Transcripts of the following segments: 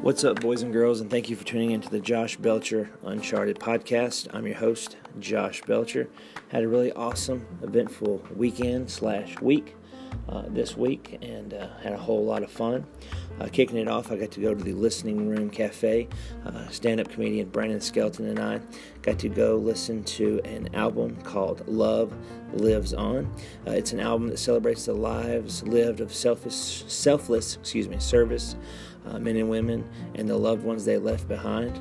What's up, boys and girls, and thank you for tuning into the Josh Belcher Uncharted podcast. I'm your host, Josh Belcher. Had a really awesome, eventful weekend slash week uh, this week, and uh, had a whole lot of fun. Uh, kicking it off, I got to go to the Listening Room Cafe. Uh, stand-up comedian Brandon Skelton and I got to go listen to an album called Love Lives On. Uh, it's an album that celebrates the lives lived of selfish, selfless, excuse me, service uh, men and women and the loved ones they left behind.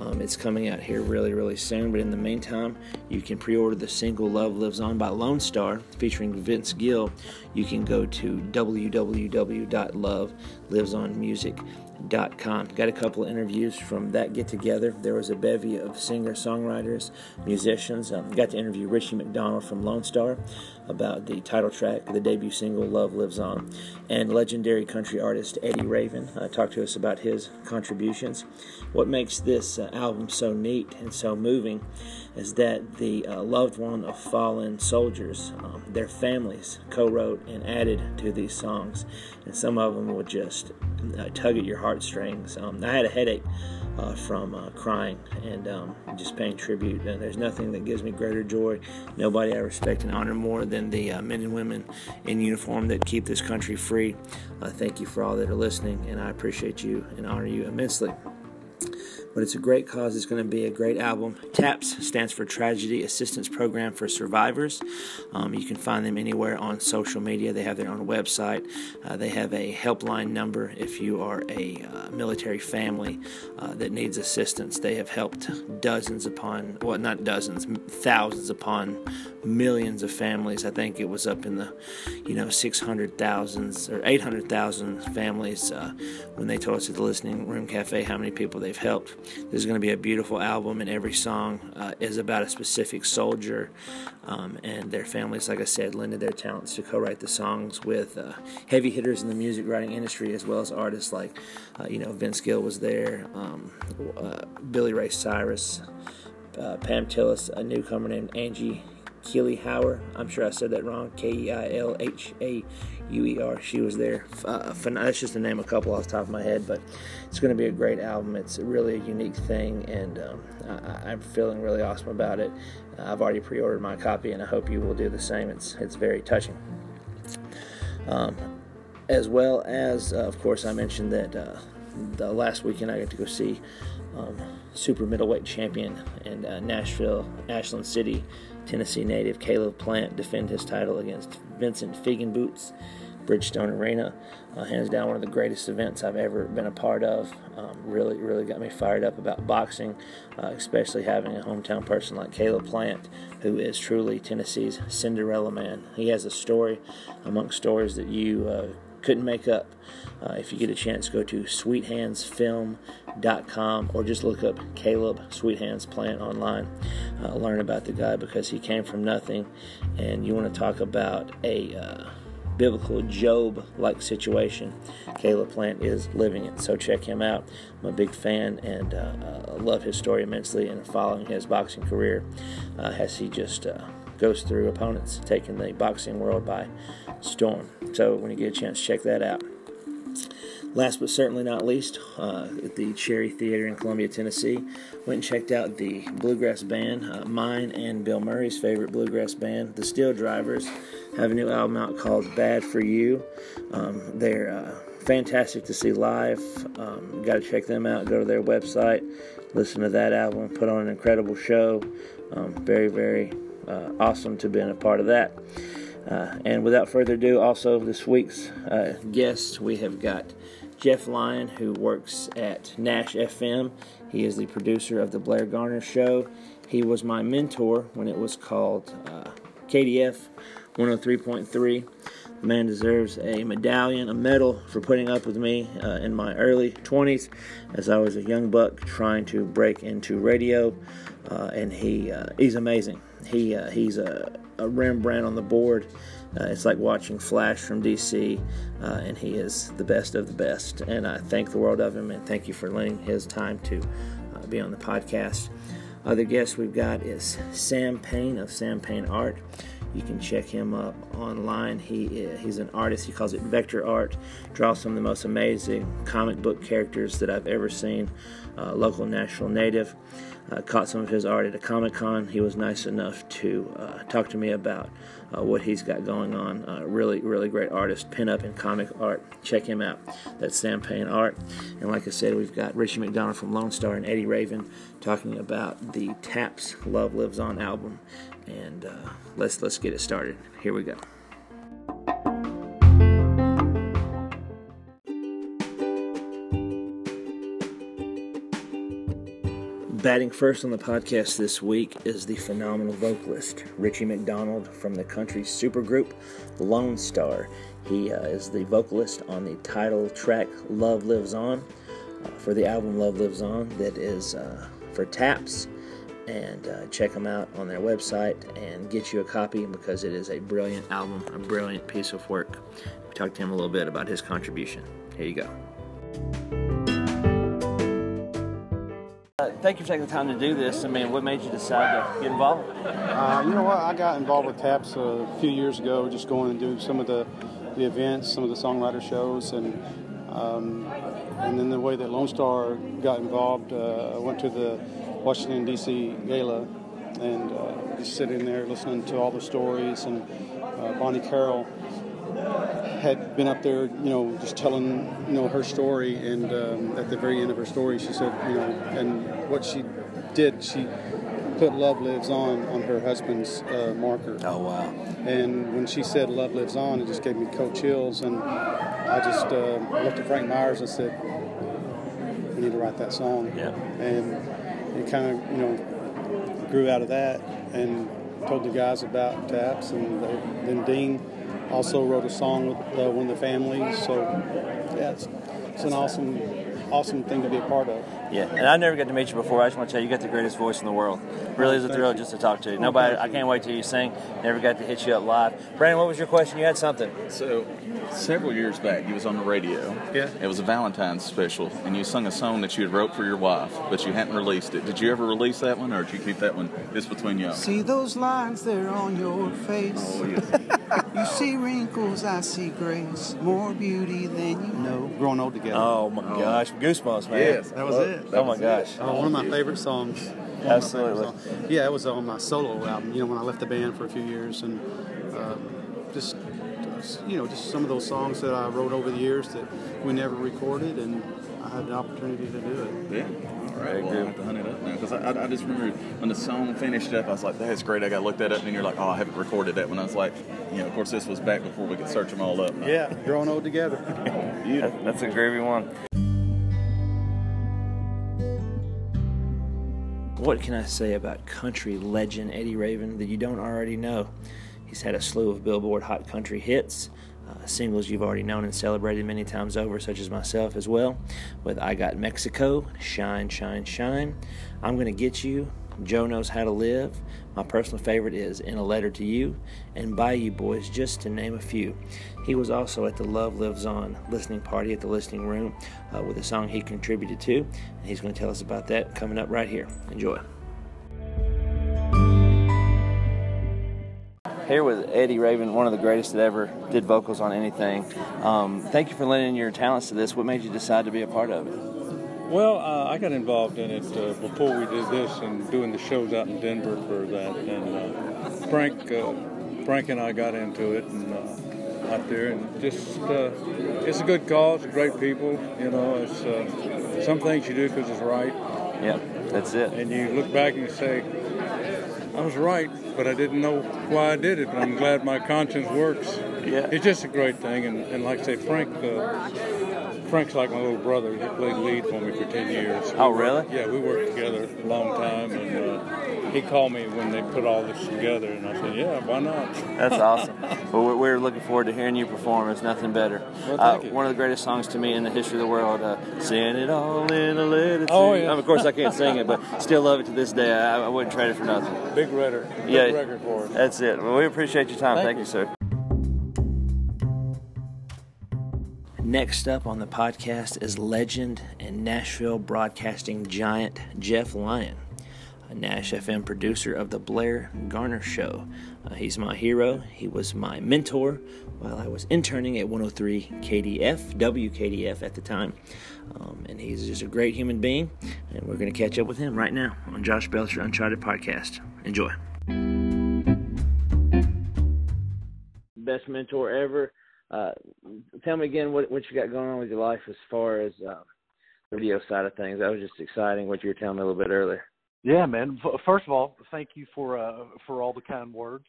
Um, it's coming out here really, really soon. But in the meantime, you can pre order the single Love Lives On by Lone Star featuring Vince Gill. You can go to www.lovelivesonmusic.com Com. Got a couple of interviews from that get together. There was a bevy of singer songwriters, musicians. Um, got to interview Richie McDonald from Lone Star about the title track, the debut single Love Lives On, and legendary country artist Eddy Raven uh, talked to us about his contributions. What makes this uh, album so neat and so moving is that the uh, loved one of fallen soldiers, um, their families, co wrote and added to these songs, and some of them would just uh, tug at your heartstrings. Um, I had a headache uh, from uh, crying and um, just paying tribute. And there's nothing that gives me greater joy. Nobody I respect and honor more than the uh, men and women in uniform that keep this country free. Uh, thank you for all that are listening, and I appreciate you and honor you immensely but it's a great cause. It's going to be a great album. TAPS stands for Tragedy Assistance Program for Survivors. Um, you can find them anywhere on social media. They have their own website. Uh, they have a helpline number if you are a uh, military family uh, that needs assistance. They have helped dozens upon, well, not dozens, thousands upon millions of families. I think it was up in the, you know, 600,000 or 800,000 families uh, when they told us at the Listening Room Cafe how many people they've helped. There's going to be a beautiful album, and every song uh, is about a specific soldier um, and their families. Like I said, lended their talents to co-write the songs with uh, heavy hitters in the music writing industry, as well as artists like, uh, you know, Vince Gill was there, um, uh, Billy Ray Cyrus. Uh, Pam Tillis, a newcomer named Angie Keely Hauer. I'm sure I said that wrong. K E I L H A U E R. She was there. Uh, that's just to name a couple off the top of my head, but it's going to be a great album. It's really a unique thing, and um, I, am feeling really awesome about it. Uh, I've already pre-ordered my copy, and I hope you will do the same. It's it's very touching. Um, as well as, uh, of course, I mentioned that uh, the last weekend I got to go see um, super middleweight champion in uh, Nashville, Ashland City, Tennessee native Caleb Plant defend his title against Vincent Feigenbutz, Bridgestone Arena. Uh, hands down, one of the greatest events I've ever been a part of. Um, really, really got me fired up about boxing, uh, especially having a hometown person like Caleb Plant, who is truly Tennessee's Cinderella man. He has a story amongst stories that you uh, couldn't make up. Uh, if you get a chance, go to sweethandsfilm.com or just look up Caleb Sweethands Plant online. Uh, learn about the guy because he came from nothing, and you want to talk about a uh, biblical Job like situation. Caleb Plant is living it, so check him out. I'm a big fan and uh, uh, love his story immensely and following his boxing career uh, as he just goes through opponents, taking the boxing world by storm. So when you get a chance, check that out. Last but certainly not least, uh, at the Cherry Theater in Columbia, Tennessee, went and checked out the bluegrass band. Uh, mine and Bill Murray's favorite bluegrass band, the SteelDrivers, have a new album out called Bad for You. Um, they're uh, fantastic to see live. Um, Got to check them out. Go to their website, listen to that album, put on an incredible show. Um, very, very uh, awesome to be a part of that. Uh, and without further ado, also this week's uh, guest, we have got Jeff Lyon, who works at Nash FM. He is the producer of The Blair Garner Show. He was my mentor when it was called uh, KDF 103.3. The man deserves a medallion, a medal for putting up with me uh, in my early 20s as I was a young buck trying to break into radio. Uh, and he uh, he's amazing. He uh, he's a, a, Rembrandt on the board. Uh, it's like watching Flash from DC, uh, and he is the best of the best. And I thank the world of him, and thank you for lending his time to uh, be on the podcast. Other guest we've got is Sam Payne of Sam Payne Art. You can check him up online. He he's an artist. He calls it vector art. Draws some of the most amazing comic book characters that I've ever seen. Uh, local, national, native. Uh, caught some of his art at a Comic Con. He was nice enough to uh, talk to me about uh, what he's got going on. Uh, really, really great artist, pin up and comic art. Check him out. That's Sam Payne Art. And like I said, we've got Richie McDonald from Lone Star and Eddy Raven talking about the Taps Love Lives On album. And uh, let's let's get it started. Here we go. Batting first on the podcast this week is the phenomenal vocalist Richie McDonald from the country supergroup Lone Star. He uh, is the vocalist on the title track Love Lives On uh, for the album Love Lives On that is uh, for taps. And uh, check them out on their website and get you a copy because it is a brilliant album, a brilliant piece of work. We talked to him a little bit about his contribution. Here you go. Thank you for taking the time to do this. I mean, what made you decide to get involved? Uh, you know what? I got involved with TAPS a few years ago, just going and doing some of the, the events, some of the songwriter shows, and um, and then the way that Lone Star got involved, uh, I went to the Washington D.C. gala and uh, just sitting there listening to all the stories and uh, Bonnie Carroll had been up there, you know, just telling, you know, her story, and um, at the very end of her story, she said, you know, and what she did, she put "Love Lives On" on her husband's uh, marker. Oh wow! And when she said "Love Lives On," it just gave me cold chills, and I just uh, looked at Frank Myers and said, "We need to write that song." Yeah. And it kind of, you know, grew out of that, and told the guys about taps, and they, then Dean also wrote a song with uh, one of the families. So yeah, it's, it's an awesome, awesome thing to be a part of. Yeah, and I never got to meet you before. I just want to tell you, you got the greatest voice in the world. Really is a thrill just to talk to you. Nobody, I can't wait till you sing. Never got to hit you up live. Brandon, what was your question? You had something. So, several years back, you was on the radio. Yeah. It was a Valentine's special, and you sung a song that you had wrote for your wife, but you hadn't released it. Did you ever release that one, or did you keep that one just between you? See those lines there on your face. Oh, yeah. You see wrinkles, I see grace. More beauty than you know. Growing old together. Oh my oh. gosh, goosebumps, man. yes, That was well, it. that Oh my was it. gosh. Oh, one of my favorite songs. One of my favorite Absolutely. songs. Yeah, it was on my solo album. You know, when I left the band for a few years, and um, just you know, just some of those songs that I wrote over the years that we never recorded, and I had the opportunity to do it. Yeah. All right. Well, I have to hunt it up now because I, I, I just remember when the song finished up, I was like, "That's great." I got to look that up, and then you're like, "Oh, I haven't recorded that one." I was like, "You know, of course, this was back before we could search them all up." Yeah, growing old together. Beautiful. That's a groovy one. What can I say about country legend Eddy Raven that you don't already know? He's had a slew of Billboard Hot Country hits, uh, singles you've already known and celebrated many times over, such as myself as well, with I Got Mexico, Shine, Shine, Shine, I'm Gonna Get You, Joe Knows How to Live. My personal favorite is In a Letter to You and Bayou Boys, just to name a few. He was also at the Love Lives On listening party at the listening room uh, with a song he contributed to. And he's going to tell us about that coming up right here. Enjoy. Here with Eddy Raven, one of the greatest that ever did vocals on anything. Um, thank you for lending your talents to this. What made you decide to be a part of it? Well, uh, I got involved in it uh, before we did this and doing the shows out in Denver for that. And uh, Frank, uh, Frank and I got into it and uh, out there, and just uh, it's a good cause, great people. You know, it's uh, some things you do because it's right, Yeah, that's it. and you look back and you say, I was right, but I didn't know why I did it. But I'm glad my conscience works. Yeah. It's just a great thing, and, and like I say, Frank. Frank's like my little brother. He played lead for me for 10 years. Oh, really? Yeah, we worked together a long time, and uh, he called me when they put all this together, and I said, "Yeah, why not?" That's awesome. well, we're, we're looking forward to hearing you perform. It's nothing better. Well, uh. One of the greatest songs to me in the history of the world. Uh, Sing it all in a letter. to Oh, you." yeah. Um, of course, I can't sing it, but still love it to this day. I, I wouldn't trade it for nothing. Big record, big Yeah. record for us. That's it. Well, we appreciate your time. Thank Thank, you. you, sir. Next up on the podcast is legend and Nashville broadcasting giant Jeff Lyon, a Nash FM producer of The Blair Garner Show. Uh, he's my hero. He was my mentor while I was interning at 103 KDF, WKDF at the time. Um, and he's just a great human being. And we're going to catch up with him right now on Josh Belcher Uncharted Podcast. Enjoy. Best mentor ever. Uh, tell me again what, what you got going on with your life as far as uh, the radio side of things. That was just exciting what you were telling me a little bit earlier. Yeah, man. First of all, thank you for uh, for all the kind words.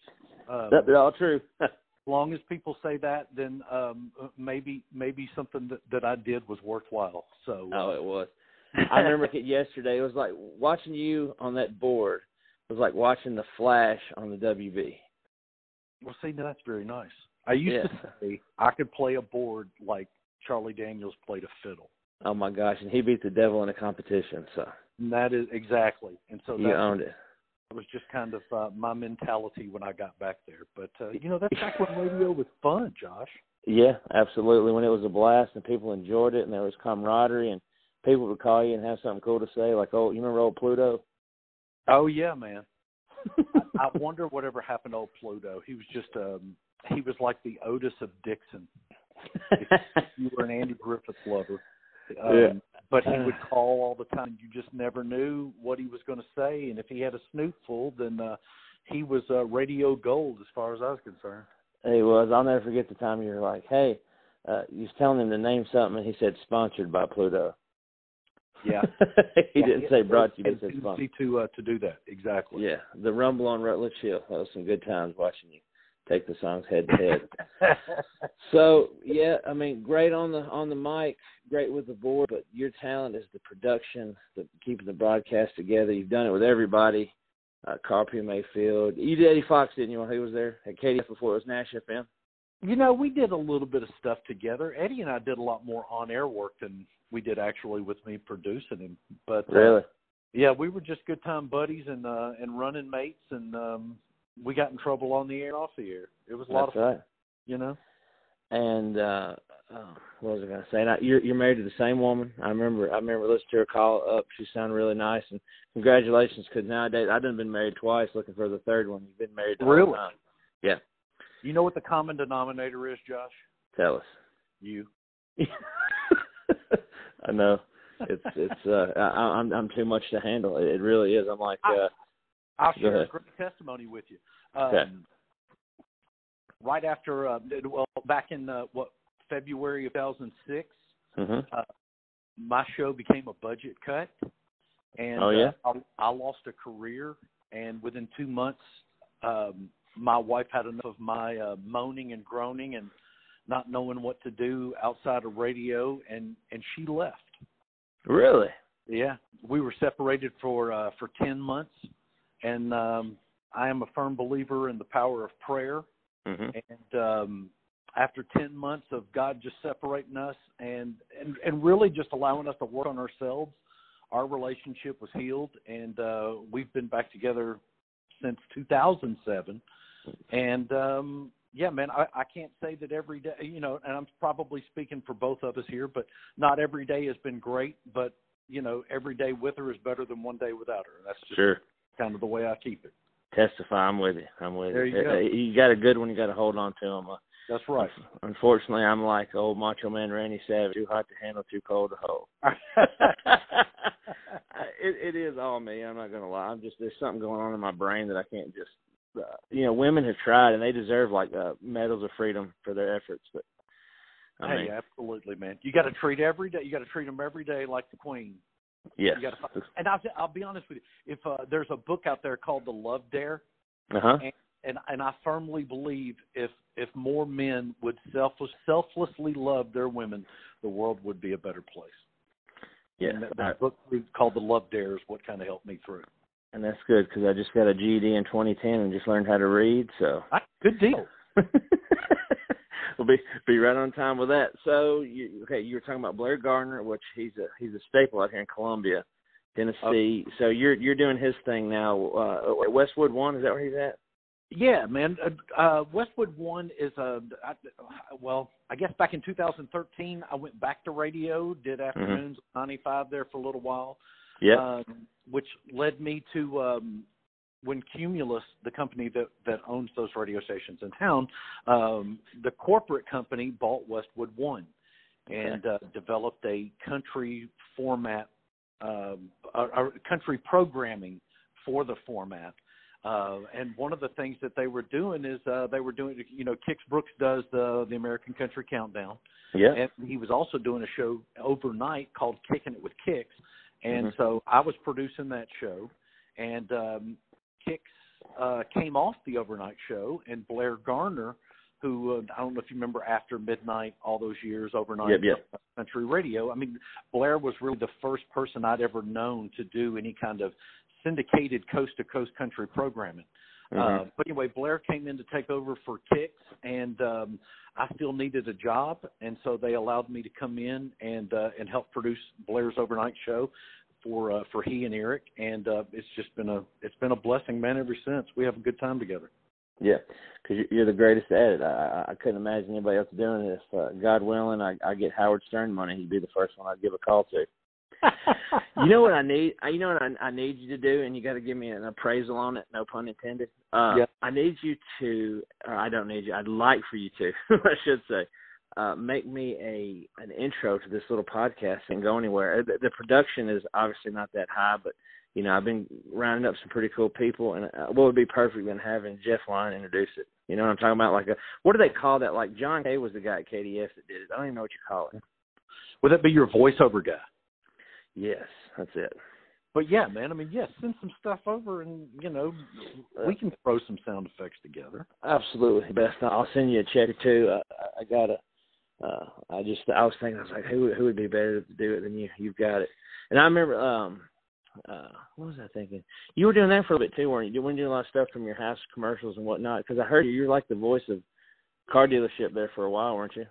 Um, That's all true. as long as people say that, then um, maybe maybe something that, that I did was worthwhile. So. Oh, it was. I remember it yesterday. It was like watching you on that board. It was like watching the Flash on the WB. Well, see, that's very nice. I used yeah. to say I could play a board like Charlie Daniels played a fiddle. Oh my gosh, and he beat the devil in a competition. So and that is exactly, and so you owned it. It was just kind of uh, my mentality when I got back there. But uh, you know, that's back when radio was fun, Josh. Yeah, absolutely. When it was a blast and people enjoyed it, and there was camaraderie, and people would call you and have something cool to say, like, "Oh, you remember old Pluto?" Oh yeah, man. I, I wonder whatever happened to old Pluto. He was just um he was like the Otis of Dixon. you were an Andy Griffith lover. Um, yeah. But he would call all the time. You just never knew what he was going to say, and if he had a snoot full, then uh, he was uh, radio gold as far as I was concerned. He was. I'll never forget the time you were like, "Hey," uh, you was telling him to name something, and he said, "Sponsored by Pluto." Yeah, he yeah, didn't say brought to you, but said sponsored. To uh, to do that exactly. Yeah, the Rumble on Rutledge Hill. That was some good times watching you take the songs head to head. so yeah, I mean, great on the on the mic, great with the board, but your talent is the production, the keeping the broadcast together. You've done it with everybody. Uh, Carl P. Mayfield. You did Eddie Fox, didn't you? While he was there at KDF before it was Nash FM. You know, we did a little bit of stuff together. Eddie and I did a lot more on-air work than we did actually with me producing him. But uh, really, yeah, we were just good time buddies and uh, and running mates, and um, we got in trouble on the air and off the air. It was a lot That's of fun, right. you know. And uh, oh, what was I going to say? Now, you're you're married to the same woman. I remember I remember listening to her call up. She sounded really nice, and congratulations. Because nowadays I've done been married twice, looking for the third one. You've been married really? Yeah. You know what the common denominator is, Josh? Tell us. You. I know. It's it's uh I, I'm I'm too much to handle. It, it really is. I'm like uh I'll share a great testimony with you. Um, Okay. Right after, uh, well, back in uh, what February of 2006, mhm. uh, my show became a budget cut, and Oh, yeah? uh, I, I lost a career. And within two months, um, my wife had enough of my uh, moaning and groaning and not knowing what to do outside of radio, and and she left. Really? Yeah, we were separated for uh, for ten months, and um, I am a firm believer in the power of prayer. Mhm. And um, after ten months of God just separating us and, and and really just allowing us to work on ourselves, our relationship was healed, and uh, we've been back together since 2007. And um, yeah, man, I, I can't say that every day, you know, and I'm probably speaking for both of us here, but not every day has been great. But you know, every day with her is better than one day without her. That's just Sure. Kind of the way I keep it. Testify. I'm with you. I'm with There you. you go. Uh, You got a good one. You got to hold on to them. Uh, That's right. Unfortunately, I'm like old Macho Man Randy Savage, too hot to handle, too cold to hold. it, it is all me. I'm not gonna lie. I'm just there's something going on in my brain that I can't just. Uh, you know, women have tried and they deserve like uh, medals of freedom for their efforts, but I hey, mean, absolutely, man. You got to treat every day. You got to treat them every day like the queen. Yes. You got to. And I'll, I'll be honest with you. If uh, there's a book out there called The Love Dare, Uh huh. and and and I firmly believe if if more men would selfless selflessly love their women, the world would be a better place. Yeah. And that, that book called The Love Dare is what kind of helped me through. and that's good because I just got a GED in 2010 and just learned how to read. So I, good deal. we'll be be right on time with that. So you okay? You were talking about Blair Garner, which he's a he's a staple out here in Columbia, Tennessee. So you're you're doing his thing now. Uh, Westwood One is that where he's at? Yeah, man. Uh, uh, Westwood One is a I, well. I guess back in 2013, I went back to radio, did afternoons at 95 there for a little while, Yeah. um, which led me to um, when Cumulus, the company that that owns those radio stations in town, um, the corporate company bought Westwood One, and uh, developed a country format, um, a, a country programming for the format. Uh, and one of the things that they were doing is uh, they were doing, you know, Kix Brooks does the the American Country Countdown, Yeah. and he was also doing a show overnight called Kicking It with Kix, and Mhm. so I was producing that show, and um, Kix uh, came off the overnight show, and Blair Garner, who uh, I don't know if you remember after midnight all those years overnight Yep, yep. uh, country radio. I mean, Blair was really the first person I'd ever known to do any kind of syndicated coast to coast country programming. Uh, Mhm. but anyway, Blair came in to take over for Kix, and um, I still needed a job, and so they allowed me to come in and uh, and help produce Blair's overnight show for uh, for he and Eric, and uh, it's just been a it's been a blessing, man. Ever since we have a good time together. Yeah, because you're the greatest at it. I, I I couldn't imagine anybody else doing this. Uh, God willing, I, I get Howard Stern money. He'd be the first one I'd give a call to. You know what I need? You know what I, I need you to do, and you got to give me an appraisal on it. No pun intended. Uh, Yeah. I need you to, or I don't need you. I'd like for you to, I should say, uh, make me a an intro to this little podcast and go anywhere. The, the production is obviously not that high, but you know I've been rounding up some pretty cool people, and uh, what would be perfect than having Jeff Lyon introduce it. You know what I'm talking about? Like a what do they call that? Like John Kay was the guy at KDS that did it. I don't even know what you call it. Would that be your voiceover guy? Yes, that's it. But yeah, man. I mean, yeah, send some stuff over, and you know, we can throw some sound effects together. Absolutely, best. I'll send you a check or two. I, I got a. Uh, I just I was thinking I was like, who who would be better to do it than you? You've got it. And I remember, um, uh, what was I thinking? You were doing that for a bit too, weren't you? You were doing a lot of stuff from your house commercials and whatnot. Because I heard you, you're like the voice of car dealership there for a while, weren't you?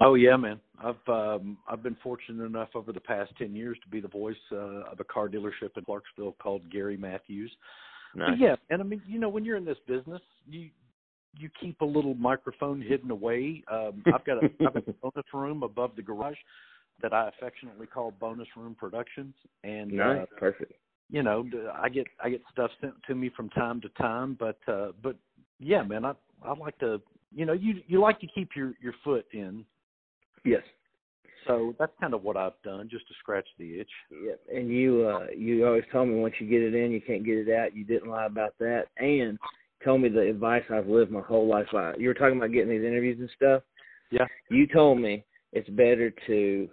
Oh yeah, man. I've um I've been fortunate enough over the past ten years to be the voice uh, of a car dealership in Clarksville called Gary Mathews. Nice. But yeah, and I mean, you know, when you're in this business, you you keep a little microphone hidden away. Um, I've got a I've got a bonus room above the garage that I affectionately call Bonus Room Productions, and Nice. uh, Perfect. you know, I get I get stuff sent to me from time to time, but uh, but yeah, man, I I like to you know you you like to keep your your foot in, Yes. so that's kind of what I've done just to scratch the itch. Yep. And you uh you always told me once you get it in you can't get it out. You didn't lie about that. And told me the advice I've lived my whole life by. You were talking about getting these interviews and stuff. Yeah. You told me it's better to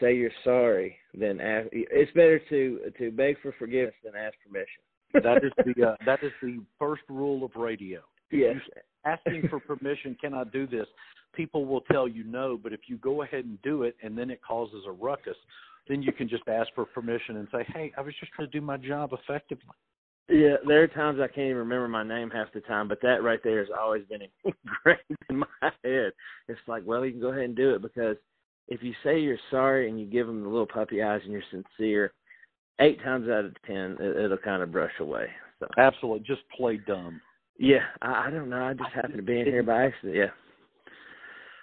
say you're sorry than ask it's better to to beg for forgiveness than ask permission. That is the uh, that is the first rule of radio. yes. Asking for permission, can I do this? People will tell you no, but if you go ahead and do it and then it causes a ruckus, then you can just ask for permission and say, "Hey, I was just trying to do my job effectively." Yeah, there are times I can't even remember my name half the time, but that right there has always been ingrained in my head. It's like, well, you can go ahead and do it because if you say you're sorry and you give them the little puppy eyes and you're sincere, eight times out of ten, it, it'll kind of brush away. So, Absolutely, just play dumb. yeah, I, I don't know. I just happened to be in here by accident. Yeah.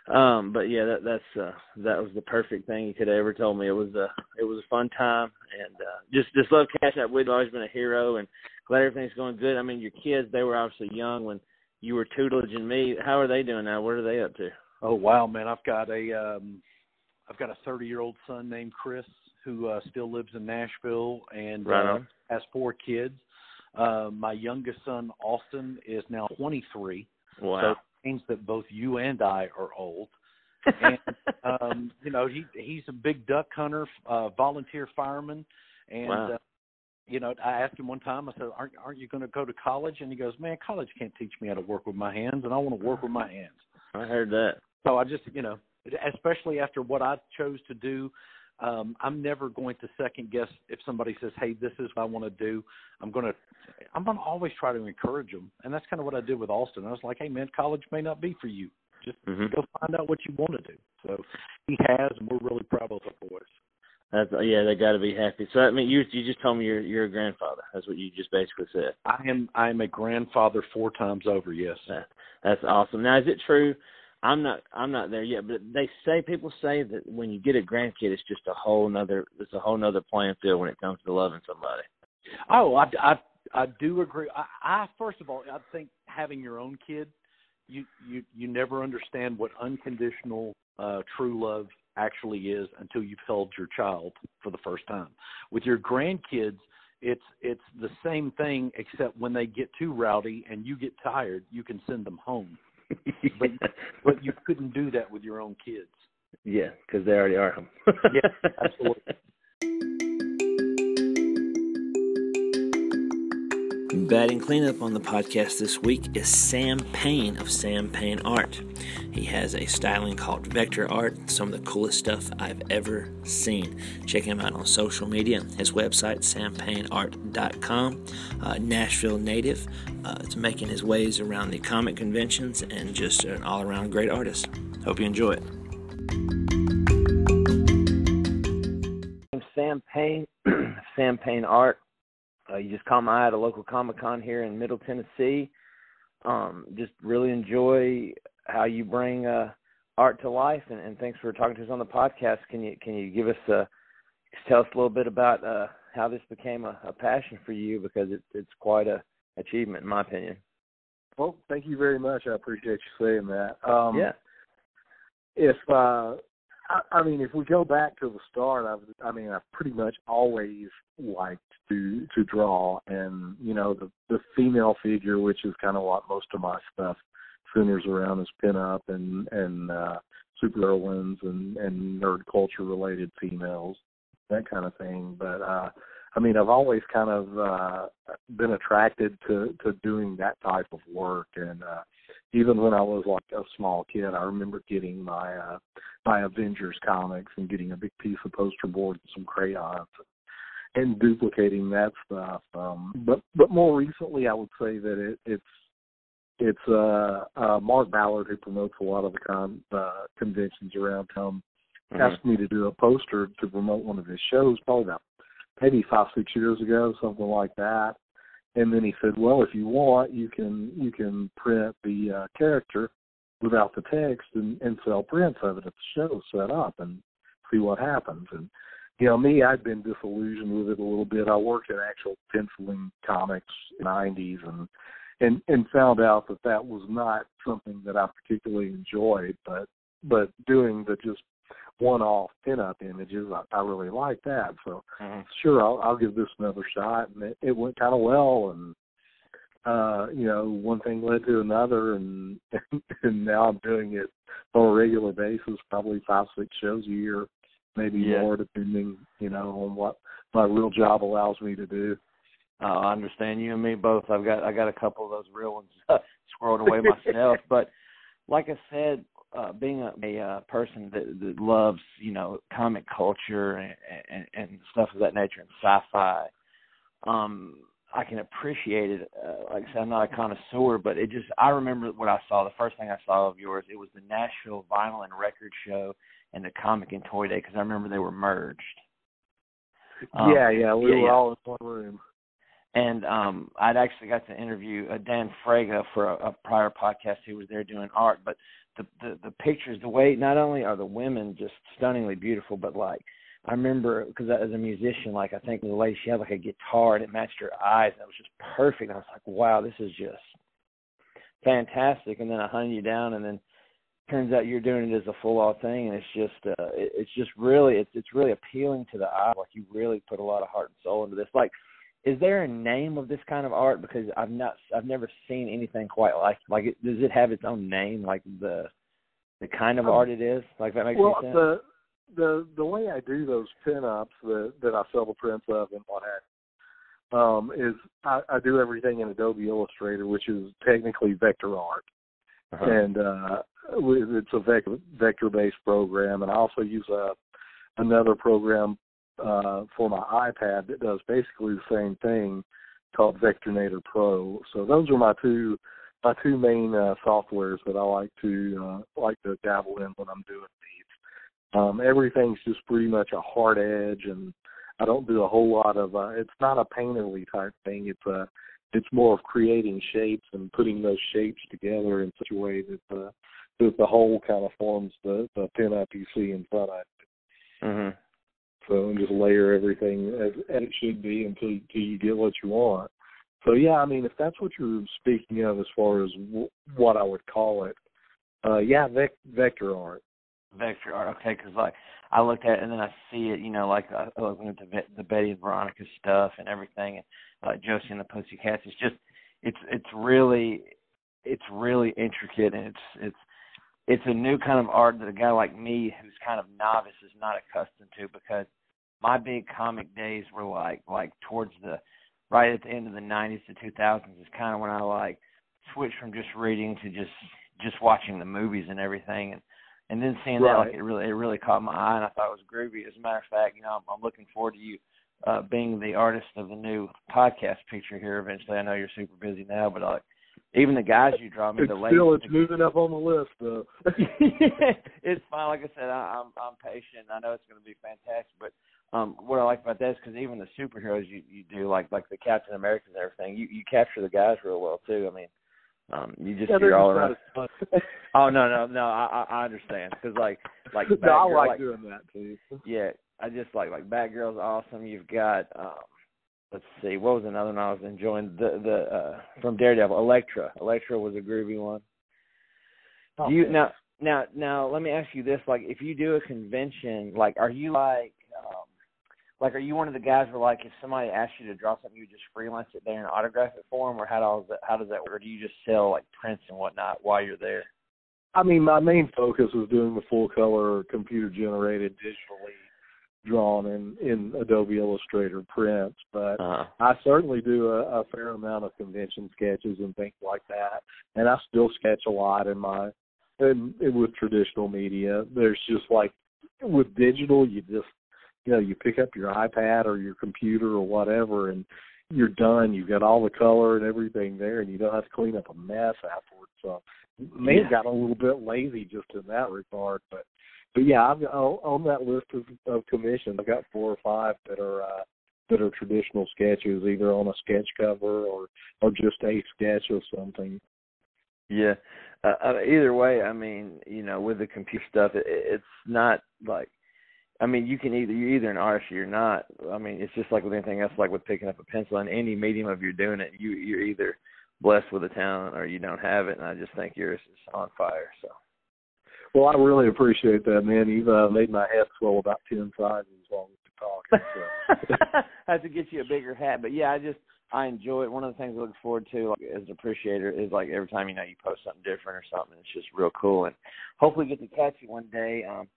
Um, but yeah, that that's uh that was the perfect thing you could have ever told me. It was a it was a fun time and uh just just love up with you. Always been a hero and glad everything's going good. I mean your kids, they were obviously young when you were tutelaging me. How are they doing now? What are they up to? Oh wow, man! I've got a um, I've got a 30 year old son named Chris who uh, still lives in Nashville and Right uh, has four kids. Uh, my youngest son Austin is now 23. Wow. So means that both you and I are old. and um, you know he he's a big duck hunter, uh, volunteer fireman, and Wow. uh, you know I asked him one time. I said, "Aren't aren't you going to go to college?" And he goes, "Man, college can't teach me how to work with my hands, and I want to work with my hands." I heard that. So I just, you know, especially after what I chose to do, um, I'm never going to second guess if somebody says, "Hey, this is what I want to do." I'm going to, I'm going to always try to encourage them, and that's kind of what I did with Austin. I was like, "Hey, man, college may not be for you. Just Mhm. go find out what you want to do." So he has, and we're really proud of the boys. That's yeah, they got to be happy. So I mean, you you just told me you're you're a grandfather. That's what you just basically said. I am, I am a grandfather four times over. Yes. That, that's awesome. Now, is it true? I'm not I'm not there yet, but they say people say that when you get a grandkid, it's just a whole nother it's a whole nother playing field when it comes to loving somebody. Oh, I, I I do agree. I, I first of all, I think having your own kid, you you you never understand what unconditional uh, true love actually is until you've held your child for the first time. With your grandkids, it's it's the same thing except when they get too rowdy and you get tired, you can send them home. But but you couldn't do that with your own kids. Yeah, because they already are home. yeah, absolutely. Batting cleanup on the podcast this week is Sam Payne of Sam Payne Art. He has a styling called Vector Art, some of the coolest stuff I've ever seen. Check him out on social media. His website, sampayneart.com. Uh, Nashville native. Uh, it's making his ways around the comic conventions and just an all around great artist. Hope you enjoy it. Sam Payne, Sam Payne Art. Uh, you just caught my eye at a local Comic Con here in Middle Tennessee. Um, just really enjoy how you bring uh, art to life, and, and, thanks for talking to us on the podcast. Can you can you give us a tell us a little bit about uh, how this became a, a passion for you? Because it, it's quite a achievement, in my opinion. Well, thank you very much. I appreciate you saying that. Um, yeah. If uh, I, I mean, if we go back to the start, I've, I mean, I've pretty much always liked to to draw, and you know, the the female figure, which is kind of what most of my stuff centers around, is pinup and and uh, superheroines and and nerd culture related females, that kind of thing. But uh, I mean, I've always kind of uh, been attracted to to doing that type of work, and uh, even when I was like a small kid, I remember getting my uh, my Avengers comics and getting a big piece of poster board and some crayons and duplicating that stuff. Um, but but more recently, I would say that it, it's it's uh, uh, Mark Ballard who promotes a lot of the con uh, conventions around town. Mm-hmm. Asked me to do a poster to promote one of his shows, probably about maybe five six years ago, something like that. And then he said, "Well, if you want, you can you can print the uh, character without the text and, and sell prints of it at the show set up and see what happens." And you know, me, I'd been disillusioned with it a little bit. I worked in actual penciling comics in the '90s and and and found out that that was not something that I particularly enjoyed. But but doing the just one-off pinup images. I, I really like that. So mm-hmm. sure, I'll, I'll give this another shot. And it, it went kind of well, and uh, you know, one thing led to another, and and now I'm doing it on a regular basis, probably five, six shows a year, maybe yeah. more, depending, you know, on what my real job allows me to do. Uh, I understand you and me both. I've got I got a couple of those real ones squirreled away myself, but like I said, uh, being a, a uh, person that, that loves, you know, comic culture and, and, and stuff of that nature and sci-fi, um, I can appreciate it. Uh, like I said, I'm not a connoisseur, but it just I remember what I saw. The first thing I saw of yours, it was the Nashville Vinyl and Record Show and the Comic and Toy Day because I remember they were merged. Um, yeah, yeah, we yeah, were yeah. all in one room. And um I'd actually got to interview uh, Dan Frega for a, a prior podcast. He was there doing art, but the, the the pictures, the way not only are the women just stunningly beautiful, but like I remember because as a musician, like I think the lady she had like a guitar and it matched her eyes, and it was just perfect. And I was like, wow, this is just fantastic. And then I hunted you down, and then turns out you're doing it as a full on thing, and it's just uh, it, it's just really it's it's really appealing to the eye. Like you really put a lot of heart and soul into this. Like is there a name of this kind of art? Because i've not i've never seen anything quite like like it, does it have its own name like the the kind of um, art it is? Like that makes well sense. the the the way i do those pinups that that i sell the prints of and what have um is I, I do everything in adobe illustrator which is technically vector art. Uh-huh. and uh it's a vector vector based program. And i also use a another program uh, for my iPad that does basically the same thing called Vectornator Pro. So those are my two my two main uh, softwares that I like to uh, like to dabble in when I'm doing these. Um, everything's just pretty much a hard edge, and I don't do a whole lot of. Uh, it's not a painterly type thing. It's a it's more of creating shapes and putting those shapes together in such a way that the that the whole kind of forms the the pinup you see in front of it. Mm-hmm. So and just layer everything as, as it should be until, until you get what you want. so yeah, I mean, if that's what you're speaking of as far as w- what I would call it, uh, yeah, vec- vector art. Vector art, okay, because like I looked at it and then I see it, you know, like I look at the the Betty and Veronica stuff and everything, and uh, Josie and the Pussycats. It's just, it's it's really, it's really intricate and it's it's it's a new kind of art that a guy like me, who's kind of novice, is not accustomed to because my big comic days were like like towards the right at the end of the 90s to 2000s is kind of when I like switched from just reading to just just watching the movies and everything and and then seeing right. that like it really it really caught my eye and I thought it was groovy. As a matter of fact, you know, I'm, I'm looking forward to you uh being the artist of the new podcast picture here eventually. I know you're super busy now, but like even the guys you draw me it's the still it's moving up on the list though. it's fine. Like I said, I, I'm I'm patient. I know it's going to be fantastic, but um what I like about that is because even the superheroes you you do like like the Captain Americans and everything, you you capture the guys real well too. I mean, um you just yeah, you're all around. not as fun. Oh no no no I I understand because like like no, I like, like doing that too. yeah I just like like Batgirl's awesome. You've got um let's see what was another one I was enjoying the the uh from Daredevil Elektra. Elektra was a groovy one. Do you now now now let me ask you this like if you do a convention like are you like like are you one of the guys where like if somebody asks you to draw something you just freelance it there and autograph it for them or how does that how does that work? Or do you just sell like prints and whatnot while you're there? I mean, my main focus was doing the full color, computer generated, digitally drawn in in Adobe Illustrator prints, but uh I certainly do a, a fair amount of convention sketches and things like that, and I still sketch a lot in my in, in with traditional media. There's just like with digital, you just you know you pick up your iPad or your computer or whatever, and you're done. You've got all the color and everything there, and you don't have to clean up a mess afterwards. So may have Yeah. gotten a little bit lazy just in that regard, but but yeah, I've got on that list of, of commissions. I've got four or five that are uh, that are traditional sketches, either on a sketch cover or or just a sketch of something. yeah uh, uh, either way i mean you know with the computer stuff it, it's not like i mean you can either you're either an artist or you're not i mean it's just like with anything else like with picking up a pencil in any medium of you're doing it you you're either blessed with a talent or you don't have it and i just think yours is on fire so Well, I really appreciate that, man. You've uh, made my head swell about ten sizes while we've been talking. So. I have to get you a bigger hat, but yeah, I just I enjoy it. One of the things I look forward to like, as an appreciator is like every time you know you post something different or something, it's just real cool. And hopefully get to catch you one day. Um,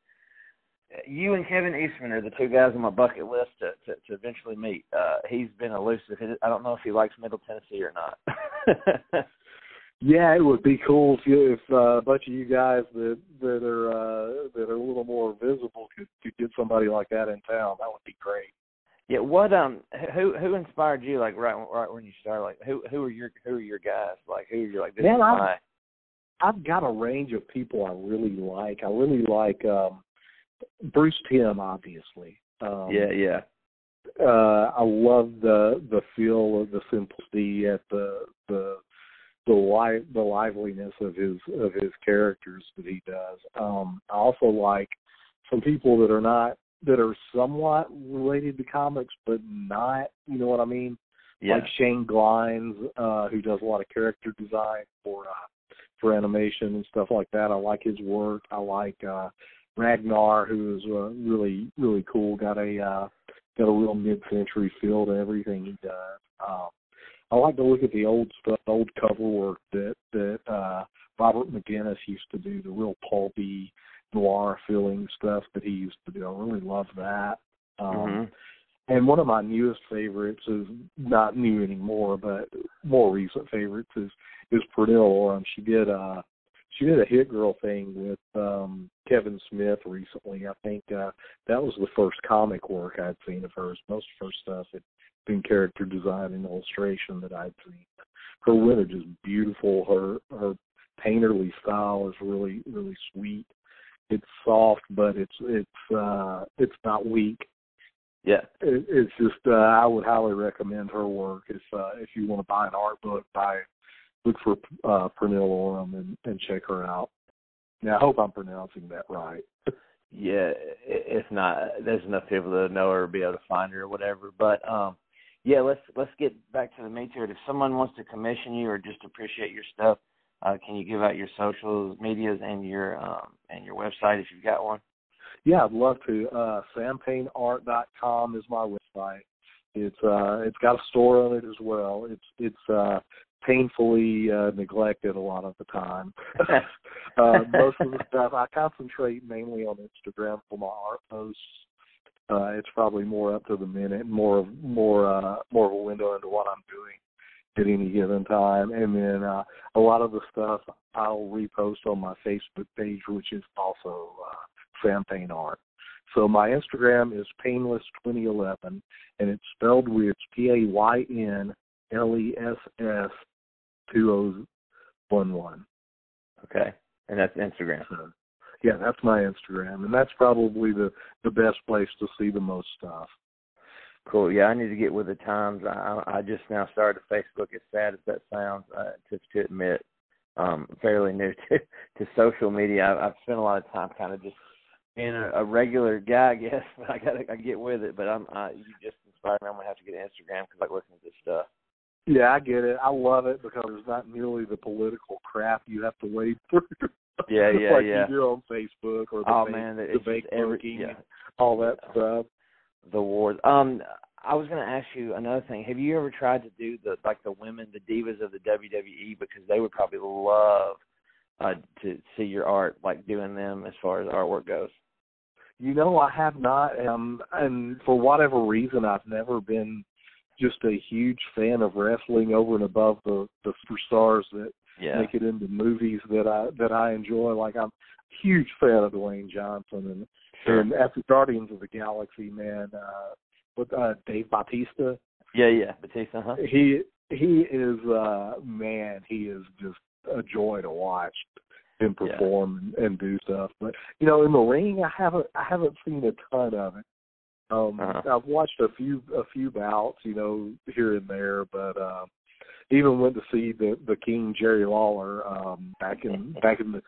you and Kevin Eastman are the two guys on my bucket list to to, to eventually meet. Uh, he's been elusive. I don't know if he likes Middle Tennessee or not. Yeah, it would be cool if you, if uh, a bunch of you guys that that are uh, that are a little more visible could could get somebody like that in town. That would be great. yeah, what um who who inspired you like right right when you started? Like who who are your who are your guys? Like who are you like this Man, is my I've got a range of people I really like. I really like um, Bruce Timm, obviously. Um, yeah yeah uh I love the the feel of the simplicity at the the the li- the liveliness of his of his characters that he does. Um I also like some people that are not that are somewhat related to comics but not, you know what I mean? yeah Like Shane Glines, uh who does a lot of character design for uh for animation and stuff like that. I like his work. I like uh Ragnar who is uh, really really cool. Got a uh got a real mid-century feel to everything he does. Um, I like to look at the old stuff, old cover work that that uh, Robert McGinnis used to do, the real pulpy noir feeling stuff that he used to do. I really love that. Um, Mhm. And one of my newest favorites is not new anymore, but more recent favorites is is Pernille Ørum. She did uh she did a hit girl thing with um Kevin Smith recently. I think uh that was the first comic work I'd seen of hers. Most of her stuff had been character design and illustration that I'd seen. Her image is just beautiful. Her her painterly style is really really sweet. It's soft, but it's it's uh it's not weak. yeah It, it's just uh, I would highly recommend her work if uh, if you want to buy an art book, buy look for uh, Pernille and, and check her out. Now I hope I'm pronouncing that right. yeah, if not, there's enough people that know her or be able to find her or whatever. But um, yeah, let's let's get back to the meat it. If someone wants to commission you or just appreciate your stuff, uh, can you give out your social medias and your um, and your website if you've got one? Yeah, I'd love to. Uh, is my website. It's uh, it's got a store on it as well. It's it's uh, painfully uh, neglected a lot of the time. uh, most of the stuff I concentrate mainly on Instagram for my art posts. Uh, it's probably more up to the minute, more of more uh, more of a window into what I'm doing at any given time. And then uh, a lot of the stuff I'll repost on my Facebook page, which is also uh, Sam Payne Art. So my Instagram is Paynless2011, and it's spelled with P A Y N L E S S 2011. Okay, and that's Instagram. So, yeah, that's my Instagram, and that's probably the the best place to see the most stuff. Cool. Yeah, I need to get with the times. I I just now started Facebook. As sad as that sounds, uh, to to admit, um, fairly new to to social media. I've, I've spent a lot of time kind of just being a, a regular guy, I guess. But I gotta I get with it. But I'm I, you just inspired me. I'm gonna have to get Instagram because I like looking at this stuff. Yeah, I get it. I love it because it's not nearly the political crap you have to wade through. Yeah, yeah, like yeah. you do on Facebook or the oh man, the fake every yeah. all that stuff. the wars. Um, I was going to ask you another thing. Have you ever tried to do the like the women, the divas of the WWE, because they would probably love uh, to see your art, like doing them as far as artwork goes. You know, I have not, um, and for whatever reason, I've never been just a huge fan of wrestling over and above the the superstars that Yeah. make it into movies that I that I enjoy. Like I'm a huge fan of Dwayne Johnson and Sure. and after Guardians of the Galaxy, man, uh with uh Dave Bautista, Yeah, yeah. Bautista, huh? he he is uh man, he is just a joy to watch him Yeah. perform and, and do stuff. But you know, in the ring I haven't I haven't seen a ton of it. Um Uh-huh. I've watched a few a few bouts, you know, here and there, but um even went to see the the King Jerry Lawler um back in back in the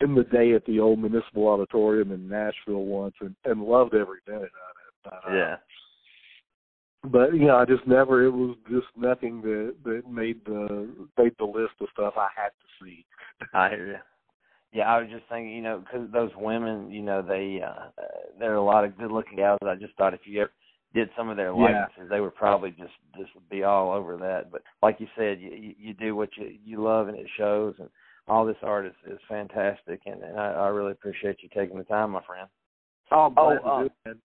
in the day at the old municipal auditorium in Nashville once and, and loved every minute of it. But, uh, Yeah. but you know, I just never. It was just nothing that that made the made the list of stuff I had to see. I hear you. Yeah, I was just thinking, you know, because those women, you know, they uh, uh, there are a lot of good-looking gals. I just thought if you ever did some of their Yeah. likenesses, they would probably just just be all over that. But like you said, you you, you do what you you love, and it shows. And all this art is is fantastic, and, and I, I really appreciate you taking the time, my friend. Oh, glad glad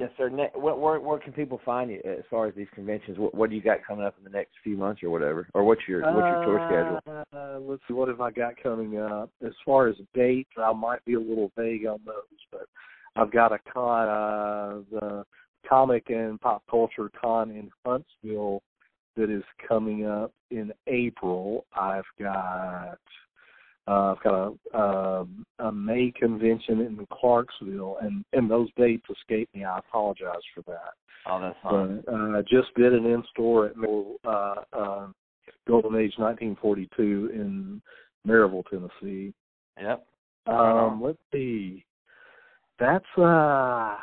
Yes, sir. Ne- where, where where can people find you as far as these conventions? What what do you got coming up in the next few months or whatever? Or what's your what's your tour schedule? Uh, let's see, what have I got coming up? As far as dates, I might be a little vague on those, but I've got a con, uh, the comic and pop culture con in Huntsville that is coming up in April. I've got uh, I've got a, a a May convention in Clarksville, and and those dates escape me. I apologize for that. Oh, that's fine. But uh, I just did an in store at uh, uh, Golden Age 1942 in Maryville, Tennessee. Yep. Um, let's see. That's uh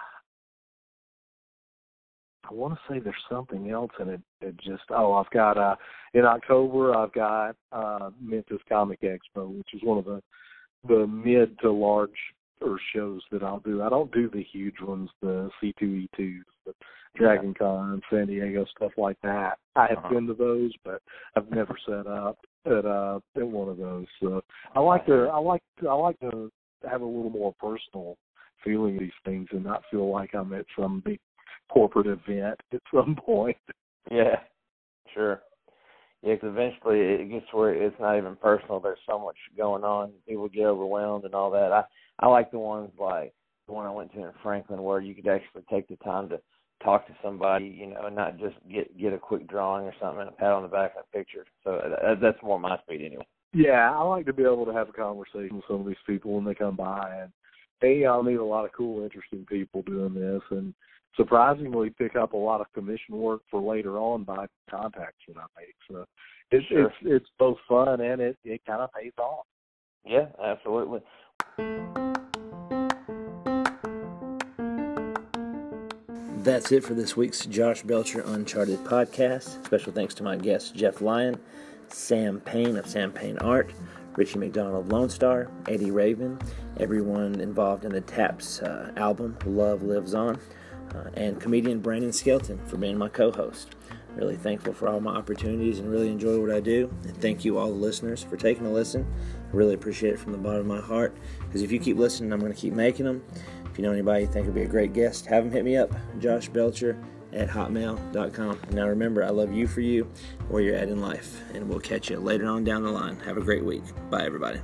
I want to say there's something else in it that just oh I've got uh in October I've got uh Memphis Comic Expo which is one of the the mid to large or shows that I'll do. I don't do the huge ones, the C2E2s, the Dragon Con, San Diego, stuff like that. I have Uh-huh. been to those, but I've never set up at uh at one of those. So I like to I like to, I like to have a little more personal feeling of these things and not feel like I'm at some big corporate event at some point. Yeah, sure. Yeah, 'cause eventually it gets where it's not even personal. There's so much going on. People get overwhelmed and all that. I I like the ones like the one I went to in Franklin where you could actually take the time to talk to somebody, you know, and not just get get a quick drawing or something and a pat on the back and a picture. So uh, that's more my speed anyway. Yeah, I like to be able to have a conversation with some of these people when they come by and hey, I'll meet a lot of cool, interesting people doing this and surprisingly pick up a lot of commission work for later on by contacts that I make. So it's Sure. it's it's both fun and it it kind of pays off. Yeah, absolutely. that's it for this week's Josh Belcher Uncharted podcast. Special thanks to my guests Jeff Lyon, Sam Payne of Sam Payne Art, Richie McDonald Lone Star, Eddy Raven, everyone involved in the Taps uh, album Love Lives On, and comedian Brandon Skelton for being my co host. Really thankful for all my opportunities and really enjoy what I do. And thank you, all the listeners, for taking a listen. I really appreciate it from the bottom of my heart because if you keep listening, I'm going to keep making them. If you know anybody you think would be a great guest, have them hit me up. Josh Belcher at hotmail.com. Now remember, I love you for you, where you're at in life, and we'll catch you later on down the line. Have a great week. Bye, everybody.